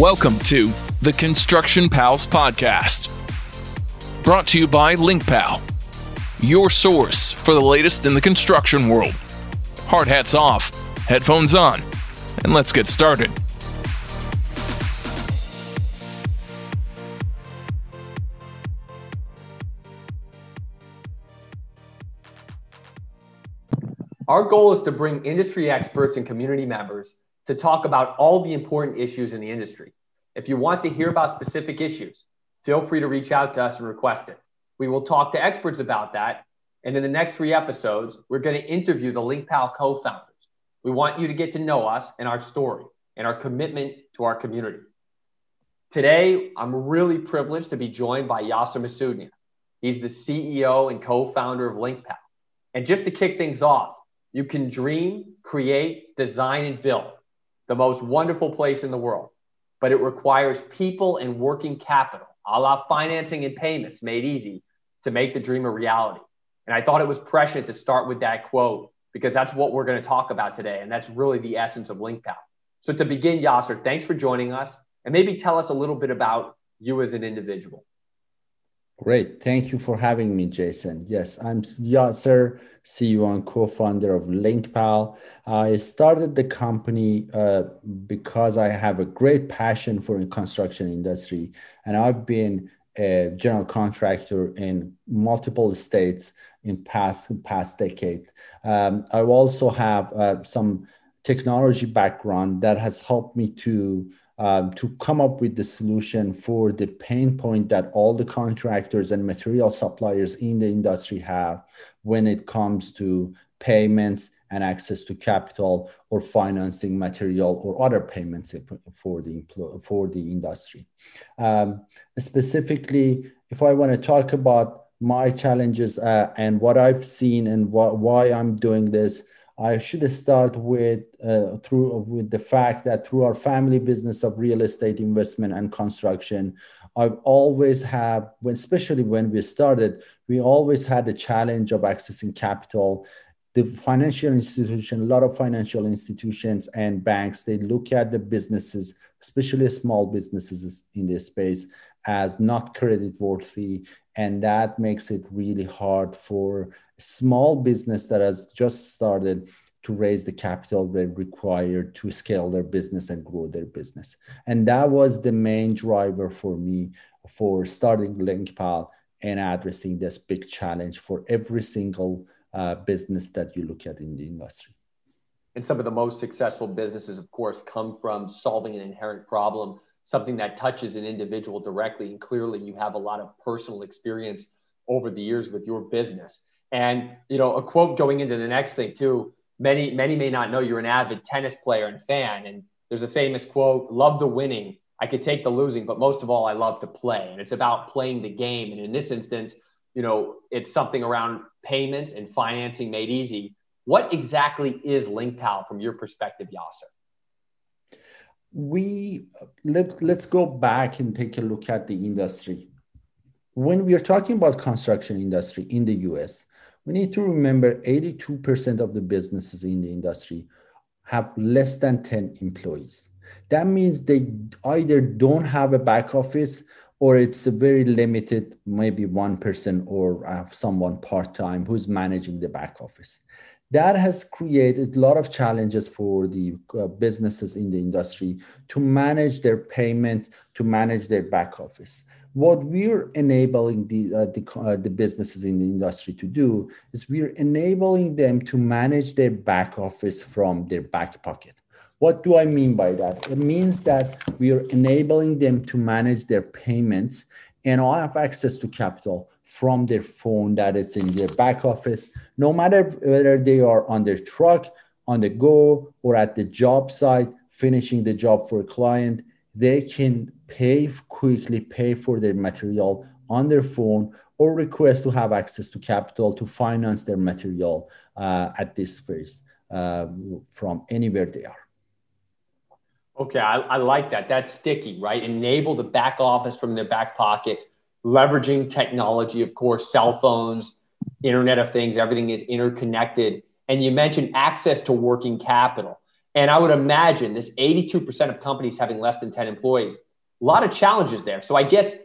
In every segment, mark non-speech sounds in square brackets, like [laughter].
Welcome to the Construction Pals Podcast, brought to you by LinkPal, your source for the latest in the construction world. Hard hats off, headphones on, and let's get started. Our goal is to bring industry experts and community members to talk about all the important issues in the industry. If you want to hear about specific issues, feel free to reach out to us and request it. We will talk to experts about that. And in the next three episodes, we're going to interview the LinkPal co founders. We want you to get to know us and our story and our commitment to our community. Today, I'm really privileged to be joined by Yasser Masudnia. He's the CEO and co founder of LinkPal. And just to kick things off, you can dream, create, design, and build the most wonderful place in the world, but it requires people and working capital, a la financing and payments made easy to make the dream a reality. And I thought it was prescient to start with that quote because that's what we're going to talk about today. And that's really the essence of LinkPal. So to begin, Yasser, thanks for joining us. And maybe tell us a little bit about you as an individual. Great. Thank you for having me, Jason. Yes, I'm Yasser, CEO and co-founder of LinkPal. I started the company uh, because I have a great passion for the construction industry, and I've been a general contractor in multiple states in past past decade. Um, I also have uh, some technology background that has helped me to um, to come up with the solution for the pain point that all the contractors and material suppliers in the industry have when it comes to payments and access to capital or financing material or other payments for the for the industry. Um, specifically, if I want to talk about my challenges uh, and what I've seen and wh- why I'm doing this, I should start with uh, through with the fact that through our family business of real estate investment and construction, I've always have, when, especially when we started, we always had the challenge of accessing capital. The financial institution, a lot of financial institutions and banks, they look at the businesses, especially small businesses in this space, as not credit worthy and that makes it really hard for small business that has just started to raise the capital they required to scale their business and grow their business. And that was the main driver for me for starting linkpal and addressing this big challenge for every single uh, business that you look at in the industry. And some of the most successful businesses of course come from solving an inherent problem something that touches an individual directly. And clearly, you have a lot of personal experience over the years with your business. And you know, a quote going into the next thing too. Many many may not know you're an avid tennis player and fan. And there's a famous quote: "Love the winning. I could take the losing, but most of all, I love to play." And it's about playing the game. And in this instance, you know, it's something around payments and financing made easy. What exactly is LinkPal from your perspective, Yasser? We let, let's go back and take a look at the industry. When we are talking about construction industry in the us we need to remember 82% of the businesses in the industry have less than 10 employees. That means they either don't have a back office or it's a very limited maybe one person or uh, someone part-time who's managing the back office that has created a lot of challenges for the uh, businesses in the industry to manage their payment to manage their back office. What we're enabling the, uh, the, uh, the, businesses in the industry to do is we're enabling them to manage their back office from their back pocket. What do i mean by that? It means that we are enabling them to manage their payments and have access to capital from their phone that it's in their back office, no matter whether they are on their truck, on the go, or at the job site, finishing the job for a client, they can pay quickly, pay for their material on their phone, or request to have access to capital to finance their material uh, at this phase uh, from anywhere they are. Okay, I, I like that. That's sticky, right? Enable the back office from their back pocket leveraging technology, of course, cell phones, Internet of Things, everything is interconnected. And you mentioned access to working capital. And I would imagine this 82% of companies having less than 10 employees, a lot of challenges there. So I guess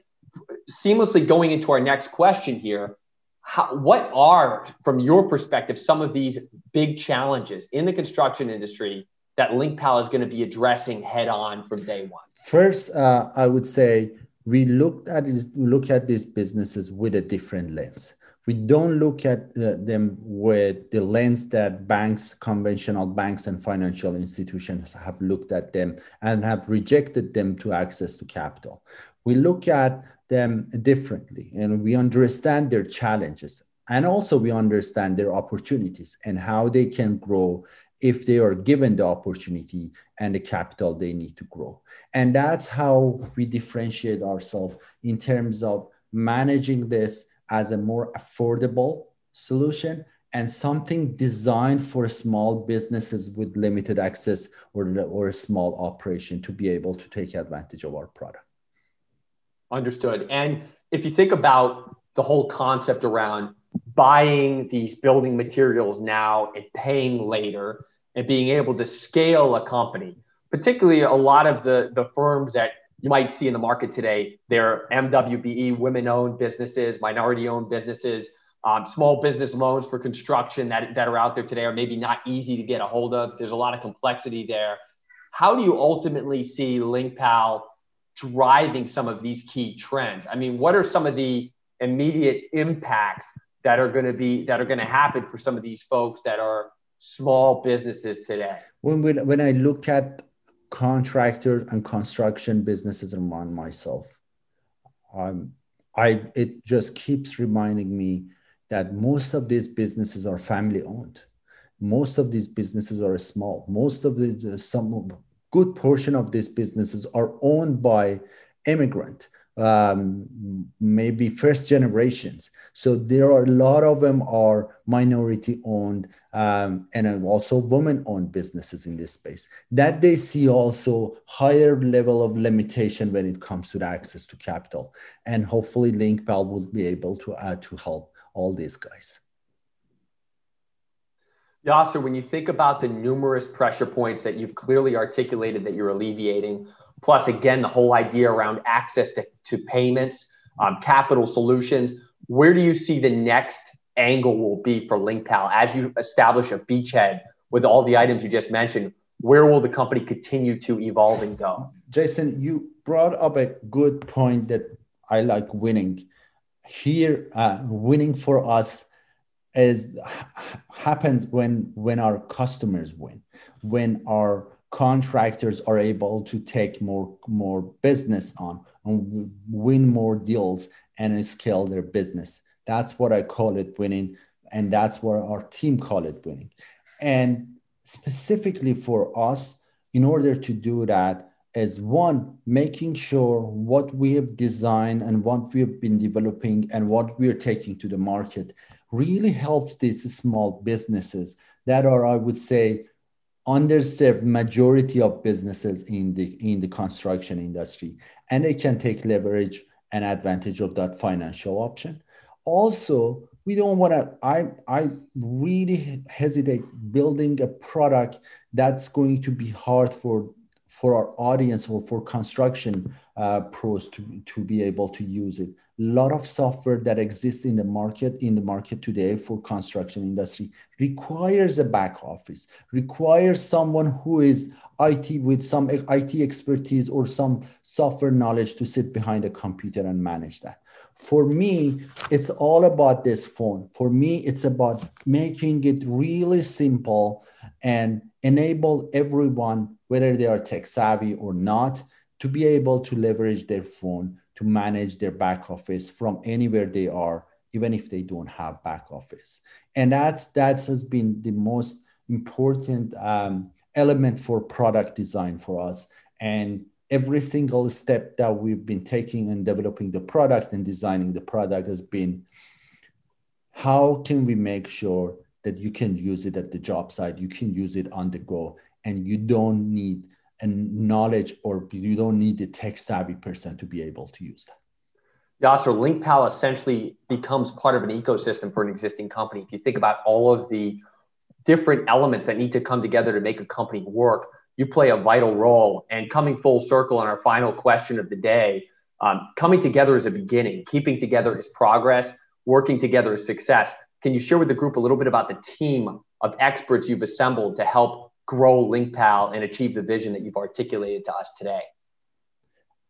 seamlessly going into our next question here, how, what are, from your perspective, some of these big challenges in the construction industry that LinkPal is going to be addressing head on from day one? First, uh, I would say we looked at this, look at these businesses with a different lens. We don't look at uh, them with the lens that banks, conventional banks, and financial institutions have looked at them and have rejected them to access to capital. We look at them differently and we understand their challenges and also we understand their opportunities and how they can grow if they are given the opportunity and the capital they need to grow. And that's how we differentiate ourselves in terms of managing this as a more affordable solution and something designed for small businesses with limited access or, or a small operation to be able to take advantage of our product. Understood. And if you think about the whole concept around buying these building materials now and paying later and being able to scale a company, particularly a lot of the, the firms that you might see in the market today, they're MWBE, women owned businesses, minority owned businesses, um, small business loans for construction that, that are out there today are maybe not easy to get a hold of. There's a lot of complexity there. How do you ultimately see LinkPal driving some of these key trends? I mean, what are some of the immediate impacts that are going to be that are going to happen for some of these folks that are small businesses today? When we, when I look at contractors and construction businesses around myself, um, I it just keeps reminding me that most of these businesses are family owned. Most of these businesses are small. Most of the some good portion of these businesses are owned by immigrant um, maybe first generations. So there are a lot of them are minority owned um, and also women owned businesses in this space that they see also higher level of limitation when it comes to the access to capital. And hopefully LinkPal will be able to add to help all these guys. Yasser, when you think about the numerous pressure points that you've clearly articulated that you're alleviating, Plus, again, the whole idea around access to, to payments, um, capital solutions. Where do you see the next angle will be for LinkPal as you establish a beachhead with all the items you just mentioned? Where will the company continue to evolve and go? Jason, you brought up a good point that I like winning. Here, uh, winning for us is happens when when our customers win, when our contractors are able to take more more business on and win more deals and scale their business. That's what i call it winning and that's what our team call it winning. And specifically for us in order to do that is one making sure what we have designed and what we have been developing and what we are taking to the market really helps these small businesses that are i would say underserved majority of businesses in the in the construction industry. And they can take leverage and advantage of that financial option. Also we don't want to i i really hesitate building a product that's going to be hard for for our audience or for construction uh, pros to, to be able to use it. A lot of software that exists in the market in the market today for construction industry requires a back office requires someone who is IT with some IT expertise or some software knowledge to sit behind a computer and manage that. For me it's all about this phone. For me it's about making it really simple and enable everyone whether they are tech savvy or not to be able to leverage their phone to manage their back office from anywhere they are even if they don't have back office. And that's that has been the most important um, element for product design for us. And every single step that we've been taking in developing the product and designing the product has been how can we make sure that you can use it at the job site you can use it on the go and you don't need a knowledge or you don't need the tech savvy person to be able to use that. Yasser, LinkPal essentially becomes part of an ecosystem for an existing company. If you think about all of the different elements that need to come together to make a company work, you play a vital role. And coming full circle on our final question of the day, um, coming together is a beginning, keeping together is progress, working together is success. Can you share with the group a little bit about the team of experts you've assembled to help grow LinkPal and achieve the vision that you've articulated to us today?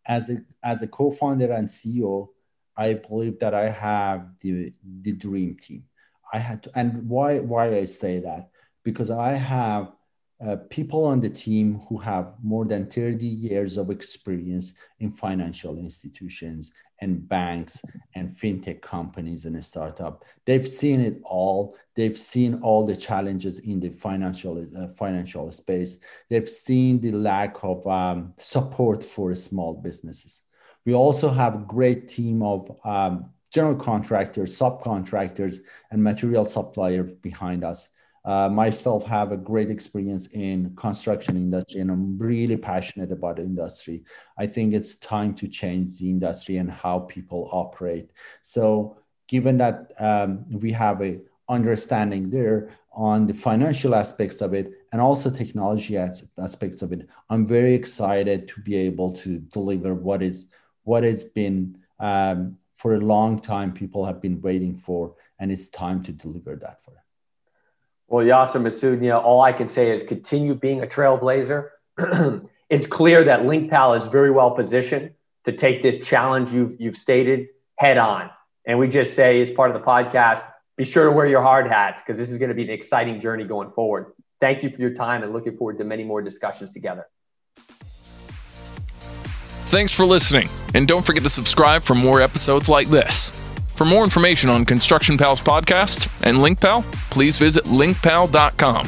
As a, as a co-founder and CEO, I believe that I have the, the dream team. I had to, and why, why I say that? Because I have uh, people on the team who have more than 30 years of experience in financial institutions and banks and fintech companies and a startup. They've seen it all. They've seen all the challenges in the financial uh, financial space. They've seen the lack of um, support for small businesses. We also have a great team of um, general contractors subcontractors and material suppliers behind us uh, myself have a great experience in construction industry and i'm really passionate about industry. I think it's time to change the industry and how people operate. So given that um, we have a understanding there on the financial aspects of it and also technology aspects of it i'm very excited to be able to deliver what is what has been um, for a long time people have been waiting for and it's time to deliver that for. them well, Yasser Massoudnia, all I can say is continue being a trailblazer. [clears throat] it's clear that LinkPal is very well positioned to take this challenge you've, you've stated head on. And we just say, as part of the podcast, be sure to wear your hard hats because this is going to be an exciting journey going forward. Thank you for your time and looking forward to many more discussions together. Thanks for listening. And don't forget to subscribe for more episodes like this. For more information on Construction Pals podcast and LinkPal, please visit linkpal.com.